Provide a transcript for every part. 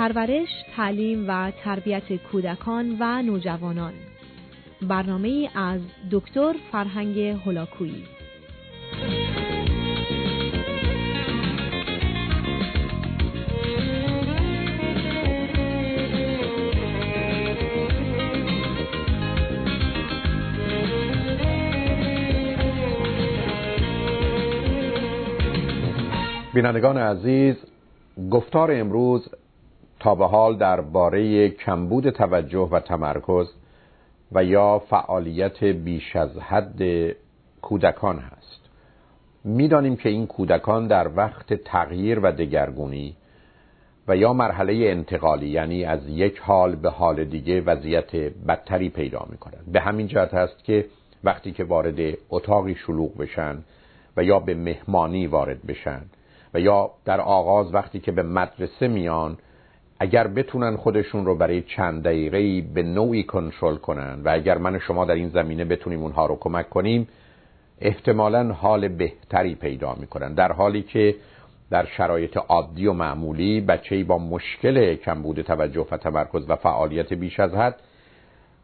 پرورش، تعلیم و تربیت کودکان و نوجوانان. برنامه از دکتر فرهنگ هلاکویی بینندگان عزیز گفتار امروز تا به حال درباره کمبود توجه و تمرکز و یا فعالیت بیش از حد کودکان هست. می‌دانیم که این کودکان در وقت تغییر و دگرگونی و یا مرحله انتقالی یعنی از یک حال به حال دیگه وضعیت بدتری پیدا می‌کنند. به همین جهت هست که وقتی که وارد اتاقی شلوغ بشن و یا به مهمانی وارد بشن و یا در آغاز وقتی که به مدرسه میان اگر بتونن خودشون رو برای چند دقیقه به نوعی کنترل کنن و اگر من و شما در این زمینه بتونیم اونها رو کمک کنیم احتمالا حال بهتری پیدا می‌کنن. در حالی که در شرایط عادی و معمولی بچه با مشکل کمبود توجه و تمرکز و فعالیت بیش از حد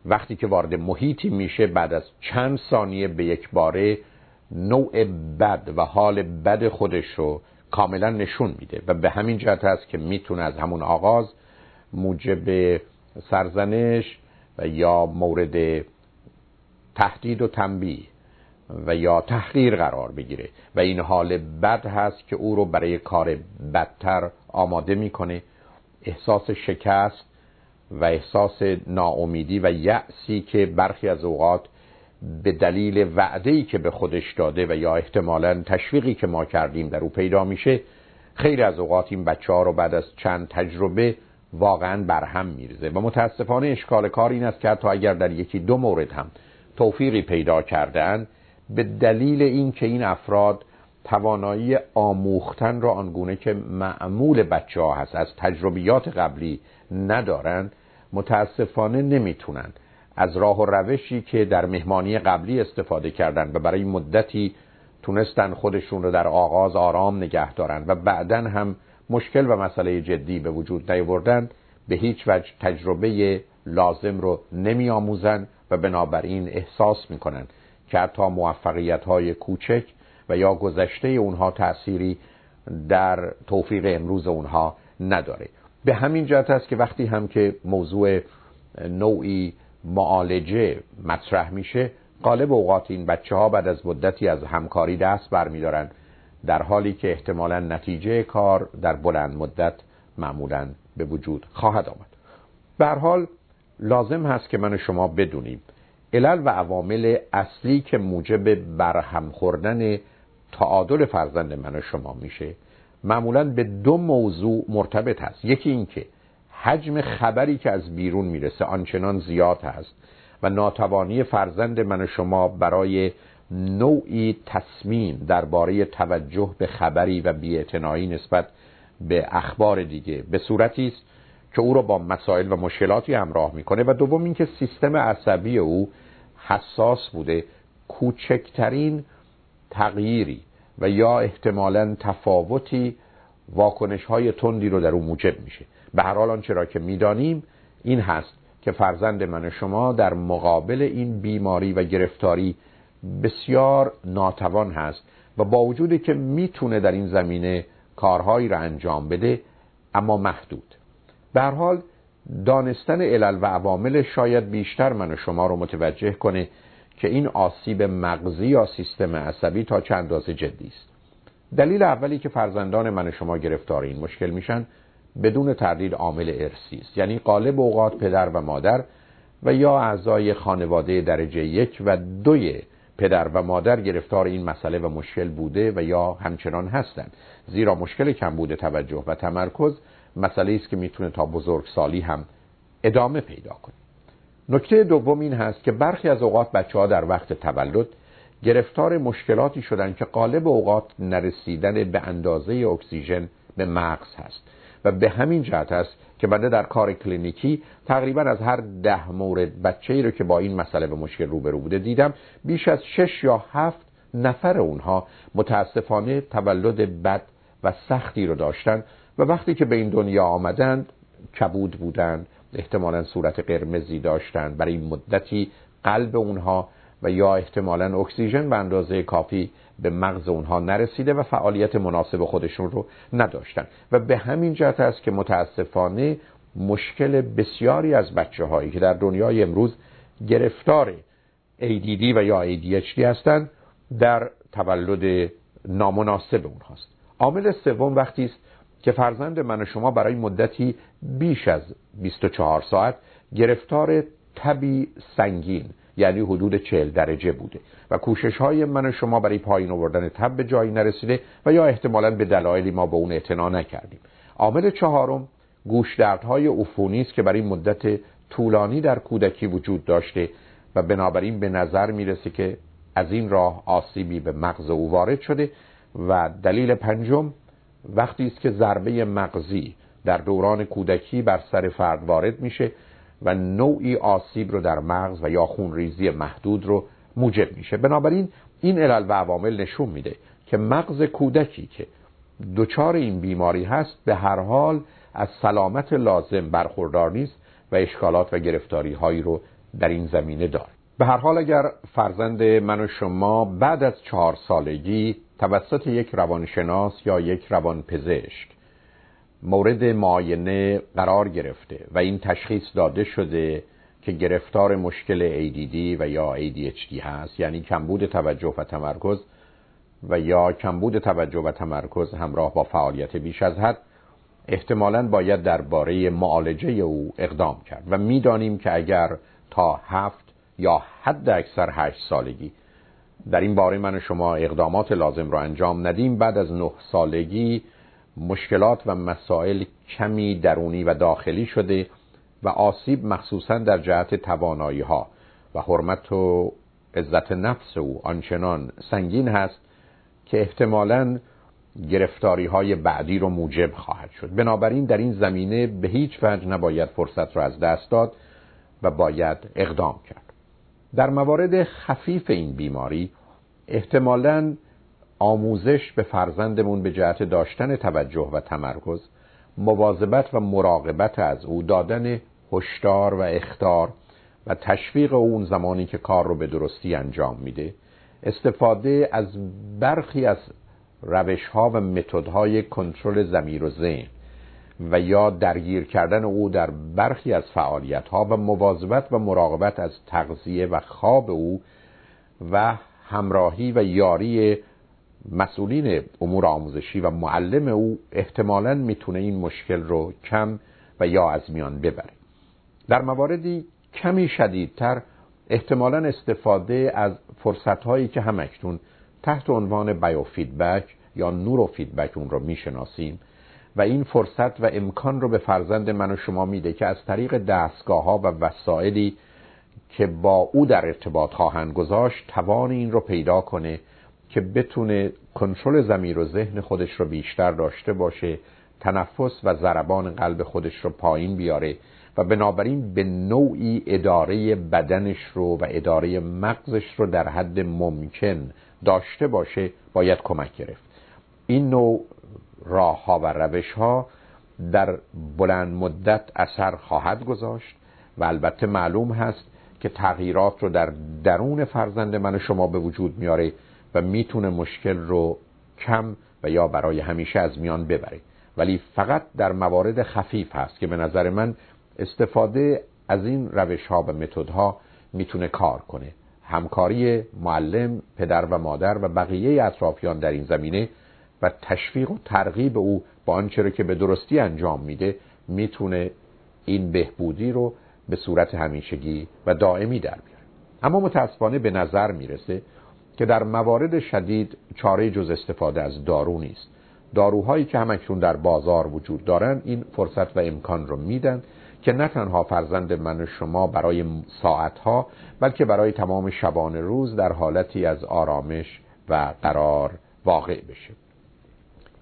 وقتی که وارد محیطی میشه بعد از چند ثانیه به یک باره نوع بد و حال بد خودش رو کاملا نشون میده و به همین جهت است که می‌تونه از همون آغاز موجب سرزنش و یا مورد تهدید و تنبیه و یا تحقیر قرار بگیره. و این حال بد هست که او رو برای کار بدتر آماده می‌کنه. احساس شکست و احساس ناامیدی و یأسی که برخی از اوقات به دلیل وعده‌ای که به خودش داده و یا احتمالا تشویقی که ما کردیم در او پیدا میشه خیلی از اوقات این بچه ها رو بعد از چند تجربه واقعا برهم میرزه و متاسفانه اشکال کار این است که حتی اگر در یکی دو مورد هم توفیقی پیدا کردن به دلیل اینکه این افراد توانایی آموختن را آنگونه که معمول بچه ها هست از تجربیات قبلی ندارند متاسفانه نمی‌تونند از راه و روشی که در مهمانی قبلی استفاده کردن و برای مدتی تونستن خودشون رو در آغاز آرام نگه دارن و بعدا هم مشکل و مسئله جدی به وجود نیاوردن به هیچ وجه تجربه لازم رو نمی آموزن و بنابراین احساس می‌کنن که حتی موفقیت های کوچک و یا گذشته اونها تأثیری در توفیق امروز اونها نداره. به همین جهت است که وقتی هم که موضوع نوعی معالجه مطرح میشه غالب اوقات این بچه ها بعد از مدتی از همکاری دست برمیدارن در حالی که احتمالا نتیجه کار در بلند مدت معمولا به وجود خواهد آمد. به حال لازم هست که من شما بدونیم علل و عوامل اصلی که موجب برهم خوردن تعادل فرزند من و شما میشه معمولا به دو موضوع مرتبط هست. یکی اینکه حجم خبری که از بیرون می‌رسه آنچنان زیاد هست و ناتوانی فرزند من و شما برای نوعی تصمیم درباره توجه به خبری و بیاعتنایی نسبت به اخبار دیگه به صورتی است که او را با مسائل و مشکلاتی همراه می‌کنه و دوم اینکه سیستم عصبی او حساس بوده کوچکترین تغییری و یا احتمالا تفاوتی واکنش های تندی رو در او موجب میشه. به هر حال آنچه را که می‌دانیم این هست که فرزند من شما در مقابل این بیماری و گرفتاری بسیار ناتوان هست و با وجودی که می‌تونه در این زمینه کارهایی را انجام بده اما محدود. به هر حال دانستن علل و عوامل شاید بیشتر من و شما رو متوجه کنه که این آسیب مغزی یا سیستم عصبی تا چند اندازه جدی است. دلیل اولی که فرزندان من و شما گرفتار این مشکل میشن بدون تردید عامل ارسی است. یعنی قالب اوقات پدر و مادر و یا اعضای خانواده درجه یک و دوی پدر و مادر گرفتار این مسئله و مشکل بوده و یا همچنان هستند. زیرا مشکل کمبود توجه و تمرکز مسئله است که می‌تونه تا بزرگسالی هم ادامه پیدا کنه. نکته دوم این هست که برخی از اوقات بچه ها در وقت تولد گرفتار مشکلاتی شدن که قالب اوقات نرسیدن به اندازه اکسیژن به مغز هست. و به همین جهت است که بنده در کار کلینیکی تقریبا از هر ده مورد بچه ای رو که با این مسئله به مشکل روبرو بوده دیدم بیش از شش یا هفت نفر اونها متاسفانه تولد بد و سختی رو داشتن و وقتی که به این دنیا آمدند کبود بودند احتمالا صورت قرمزی داشتند برای مدتی قلب اونها و یا احتمالا اکسیژن به اندازه کافی به مغز اونها نرسیده و فعالیت مناسب خودشون رو نداشتن. و به همین جهت است که متاسفانه مشکل بسیاری از بچه هایی که در دنیای امروز گرفتار ADD و یا ADHD هستند در تولد نامناسب اونهاست. عامل سوم وقتی است که فرزند من و شما برای مدتی بیش از 24 ساعت گرفتار تبی سنگین یعنی حدود 40 درجه بوده. و کوشش های من شما برای پایین آوردن تب به جایی نرسیده و یا احتمالا به دلایلی ما به اون اعتنا نکردیم. عامل چهارم گوش های عفونی است که برای مدت طولانی در کودکی وجود داشته و بنابراین به نظر می‌رسه که از این راه آسیبی به مغز او وارد شده. و دلیل پنجم وقتی است که ضربه مغزی در دوران کودکی بر سر فرد وارد میشه و نوعی آسیب رو در مغز و یا خونریزی محدود رو موجب میشه. بنابراین این علل و عوامل نشون میده که مغز کودکی که دچار این بیماری هست به هر حال از سلامت لازم برخوردار نیست و اشکالات و گرفتاری هایی رو در این زمینه داره. به هر حال اگر فرزند من و شما بعد از چهار سالگی توسط یک روانشناس یا یک روانپزشک مورد معاینه قرار گرفته و این تشخیص داده شده که گرفتار مشکل ADD و یا ADHD هست یعنی کمبود توجه و تمرکز و یا کمبود توجه و تمرکز همراه با فعالیت بیش از حد احتمالا باید درباره معالجه او اقدام کرد. و می‌دانیم که اگر تا هفت یا حد اکثر هشت سالگی در این باره من شما اقدامات لازم را انجام ندیم بعد از نه سالگی مشکلات و مسائل کمی درونی و داخلی شده و آسیب مخصوصا در جهت توانایی ها و حرمت و عزت نفس او آنچنان سنگین هست که احتمالا گرفتاری های بعدی رو موجب خواهد شد. بنابراین در این زمینه به هیچ وجه نباید فرصت را از دست داد و باید اقدام کرد. در موارد خفیف این بیماری احتمالا آموزش به فرزندمون به جهت داشتن توجه و تمرکز مواظبت و مراقبت از او دادن هشدار و اختار و تشویق اون زمانی که کار رو به درستی انجام میده استفاده از برخی از روش ها و متد های کنترل زمیر و ذهن و یا درگیر کردن او در برخی از فعالیت ها و مواظبت و مراقبت از تغذیه و خواب او و همراهی و یاری مسئولین امور آموزشی و معلم او احتمالا می‌تونه این مشکل رو کم و یا از میان ببره. در مواردی کمی شدیدتر احتمالا استفاده از فرصت هایی که همکنون تحت عنوان بیوفیدبک یا نورو فیدبک اون رو می‌شناسیم و این فرصت و امکان رو به فرزند من و شما میده که از طریق دستگاه ها و وسایلی که با او در ارتباط خواهند گذاشت توان این رو پیدا کنه که بتونه کنترل زمیر و ذهن خودش رو بیشتر داشته باشه تنفس و ضربان قلب خودش رو پایین بیاره و بنابراین به نوعی اداره بدنش رو و اداره مغزش رو در حد ممکن داشته باشه باید کمک گرفت. این نوع راه ها و روش ها در بلند مدت اثر خواهد گذاشت و البته معلوم هست که تغییرات رو در درون فرزند من شما به وجود میاره. و می‌تونه مشکل رو کم و یا برای همیشه از میان ببره. ولی فقط در موارد خفیف هست که به نظر من استفاده از این روش ها و متد ها می‌تونه کار کنه. همکاری معلم، پدر و مادر و بقیه اطرافیان در این زمینه و تشویق و ترغیب او با آنچه که به درستی انجام میده می‌تونه این بهبودی رو به صورت همیشگی و دائمی در بیاره. اما متاسفانه به نظر می‌رسه که در موارد شدید چاره جز استفاده از دارو نیست. داروهایی که همکنون در بازار وجود دارند این فرصت و امکان رو میدن که نه تنها فرزند من و شما برای ساعتها بلکه برای تمام شبان روز در حالتی از آرامش و قرار واقع بشه.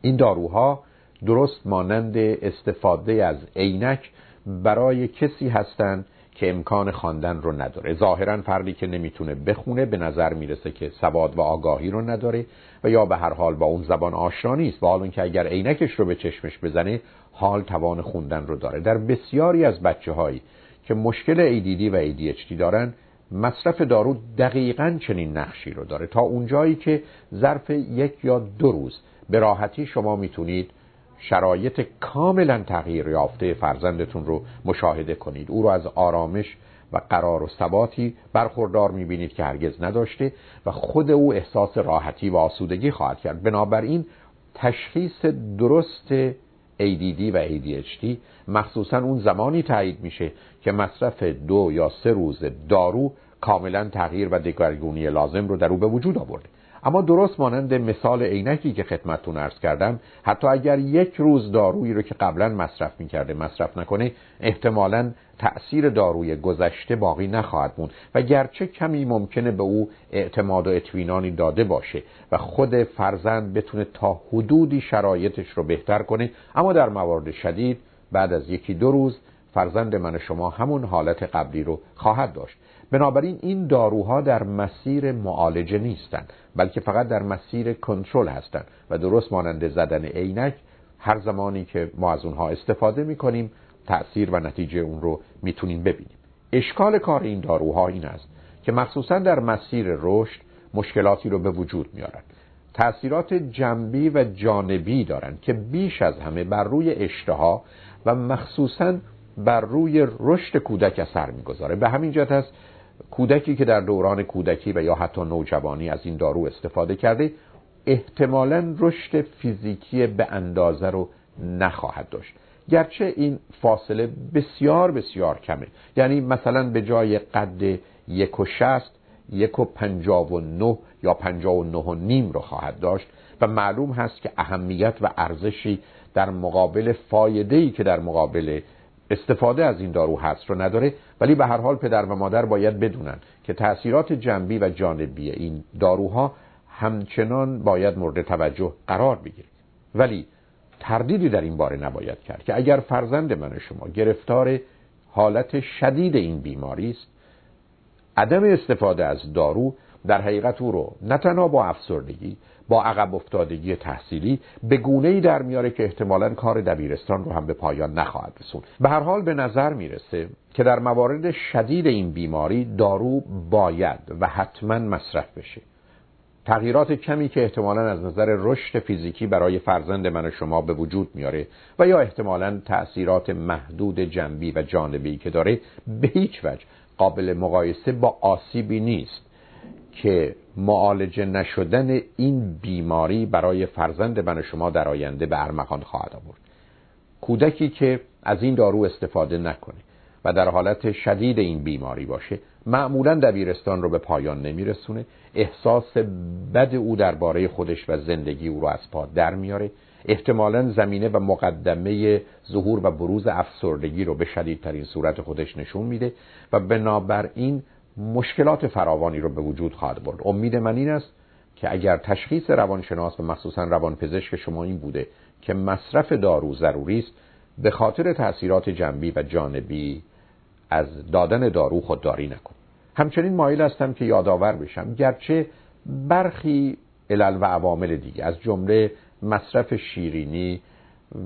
این داروها درست مانند استفاده از عینک برای کسی هستند که امکان خواندن رو نداره. ظاهرا فردی که نمی‌تونه بخونه به نظر می‌رسه که سواد و آگاهی رو نداره و یا به هر حال با اون زبان آشنا نیست و حال که اگر عینکش رو به چشمش بزنه حال توان خوندن رو داره. در بسیاری از بچه هایی که مشکل ADD و ADHD دارن مصرف دارو دقیقا چنین نقشی رو داره. تا اونجایی که ظرف یک یا دو روز به راحتی شما می‌تونید شرایط کاملا تغییر یافته فرزندتون رو مشاهده کنید. او رو از آرامش و قرار و ثباتی برخوردار می‌بینید که هرگز نداشته و خود او احساس راحتی و آسودگی خواهد کرد. بنابراین تشخیص درست ADD و ADHD مخصوصا اون زمانی تایید میشه که مصرف دو یا سه روز دارو کاملا تغییر و دگرگونی لازم رو در او به وجود آورده. اما درست مانند مثال عینکی که خدمتتون ارز کردم حتی اگر یک روز دارویی رو که قبلا مصرف می‌کرده مصرف نکنه احتمالا تأثیر داروی گذشته باقی نخواهد موند و گرچه کمی ممکنه به او اعتماد و اطمینانی داده باشه و خود فرزند بتونه تا حدودی شرایطش رو بهتر کنه اما در موارد شدید بعد از یکی دو روز فرزند من شما همون حالت قبلی رو خواهد داشت. بنابراین این داروها در مسیر معالجه نیستند بلکه فقط در مسیر کنترل هستند و درست مانند زدن عینک هر زمانی که ما از اونها استفاده می‌کنیم تأثیر و نتیجه اون رو می‌تونیم ببینیم. اشکال کار این داروها این است که مخصوصا در مسیر رشد مشکلاتی رو به وجود میارن تأثیرات جنبی و جانبی دارند که بیش از همه بر روی اشتها و مخصوصا بر روی رشد کودک اثر می‌گذاره. به همین جهت است کودکی که در دوران کودکی و یا حتی نوجوانی از این دارو استفاده کرده احتمالا رشد فیزیکی به اندازه رو نخواهد داشت. گرچه این فاصله بسیار بسیار کمه. یعنی مثلا به جای قد یک و شست یک و پنجاب و نه یا پنجاب و نه و نیم رو خواهد داشت و معلوم هست که اهمیت و ارزشی در مقابل فایدهی که در مقابل استفاده از این دارو هست رو نداره ولی به هر حال پدر و مادر باید بدونن که تاثیرات جنبی و جانبی این داروها همچنان باید مورد توجه قرار بگیره. ولی تردیدی در این باره نباید کرد که اگر فرزند من شما گرفتار حالت شدید این بیماری است عدم استفاده از دارو در حقیقت او رو نه تنها با افسردگی با عقب افتادگی تحصیلی به گونه ای در میاره که احتمالا کار دبیرستان رو هم به پایان نخواهد رسون به هر حال به نظر می‌رسه که در موارد شدید این بیماری دارو باید و حتما مصرف بشه. تغییرات کمی که احتمالا از نظر رشد فیزیکی برای فرزند من و شما به وجود میاره و یا احتمالا تأثیرات محدود جنبی و جانبی که داره به هیچ وجه قابل مقایسه با آسیبی نیست. که معالجه نشدن این بیماری برای فرزند من شما در آینده به ارمغان خواهد آورد. کودکی که از این دارو استفاده نکنه و در حالت شدید این بیماری باشه معمولا دبیرستان رو به پایان نمیرسونه. احساس بد او درباره خودش و زندگی او رو از پا در میاره احتمالا زمینه و مقدمه ظهور و بروز افسردگی رو به شدیدترین صورت خودش نشون میده و بنابراین مشکلات فراوانی رو به وجود خواهد برد. امید من این است که اگر تشخیص روانشناس و مخصوصا روانپزشک شما این بوده که مصرف دارو ضروری است به خاطر تاثیرات جنبی و جانبی از دادن دارو خودداری نکن. همچنین مایل هستم که یادآور بشم گرچه برخی علل و عوامل دیگه از جمله مصرف شیرینی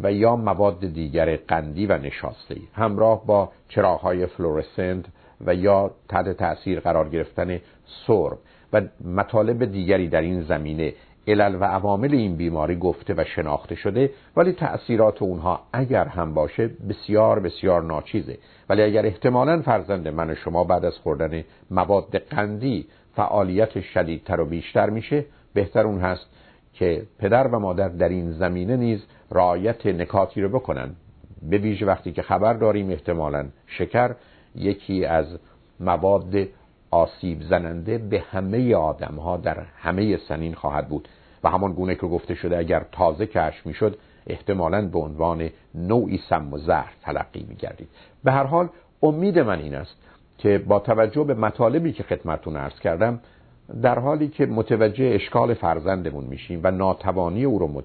و یا مواد دیگر قندی و نشاسته همراه با چراغهای فلورسنت و یا تحت تأثیر قرار گرفتن سرب. و مطالب دیگری در این زمینه علل و عوامل این بیماری گفته و شناخته شده ولی تأثیرات اونها اگر هم باشه بسیار بسیار ناچیزه. ولی اگر احتمالا فرزند من و شما بعد از خوردن مواد قندی فعالیت شدیدتر و بیشتر میشه بهتر اون هست که پدر و مادر در این زمینه نیز رعایت نکاتی رو بکنن. به ویژه وقتی که خبر داریم احتمالا شکر یکی از مواد آسیب زننده به همه آدم ها در همه سنین خواهد بود و همان گونه که گفته شده اگر تازه کشف می‌شد احتمالا به عنوان نوعی سم و زهر تلقی می گردید به هر حال امید من این است که با توجه به مطالبی که خدمتون ارز کردم در حالی که متوجه اشکال فرزندمون میشیم و ناتوانی او رو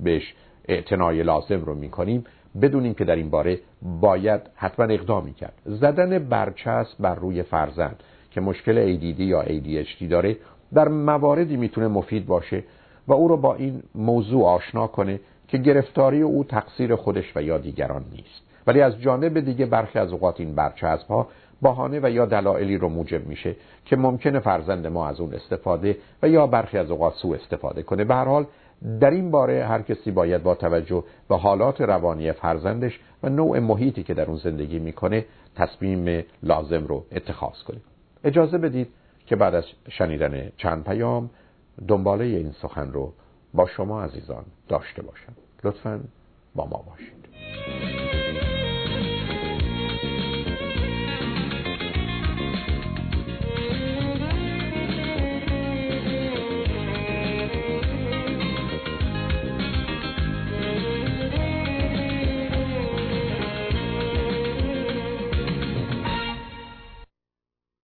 بهش اعتنای لازم رو می‌کنیم بدونیم که در این باره باید حتما اقدامی کرد زدن برچسب بر روی فرزند که مشکل ADD یا ADHD داره در مواردی می‌تونه مفید باشه و او رو با این موضوع آشنا کنه که گرفتاری او تقصیر خودش و یا دیگران نیست. ولی از جانب دیگه برخی از اوقات این برچسب ها بهانه و یا دلایلی رو موجب میشه که ممکنه فرزند ما از اون استفاده و یا برخی از اوقات سوء استفاده کنه. به هر حال در این باره هر کسی باید با توجه به حالات روانی فرزندش و نوع محیطی که در اون زندگی می‌کنه تصمیم لازم رو اتخاذ کنه. اجازه بدید که بعد از شنیدن چند پیام دنباله این سخن رو با شما عزیزان داشته باشم. لطفا با ما باشید.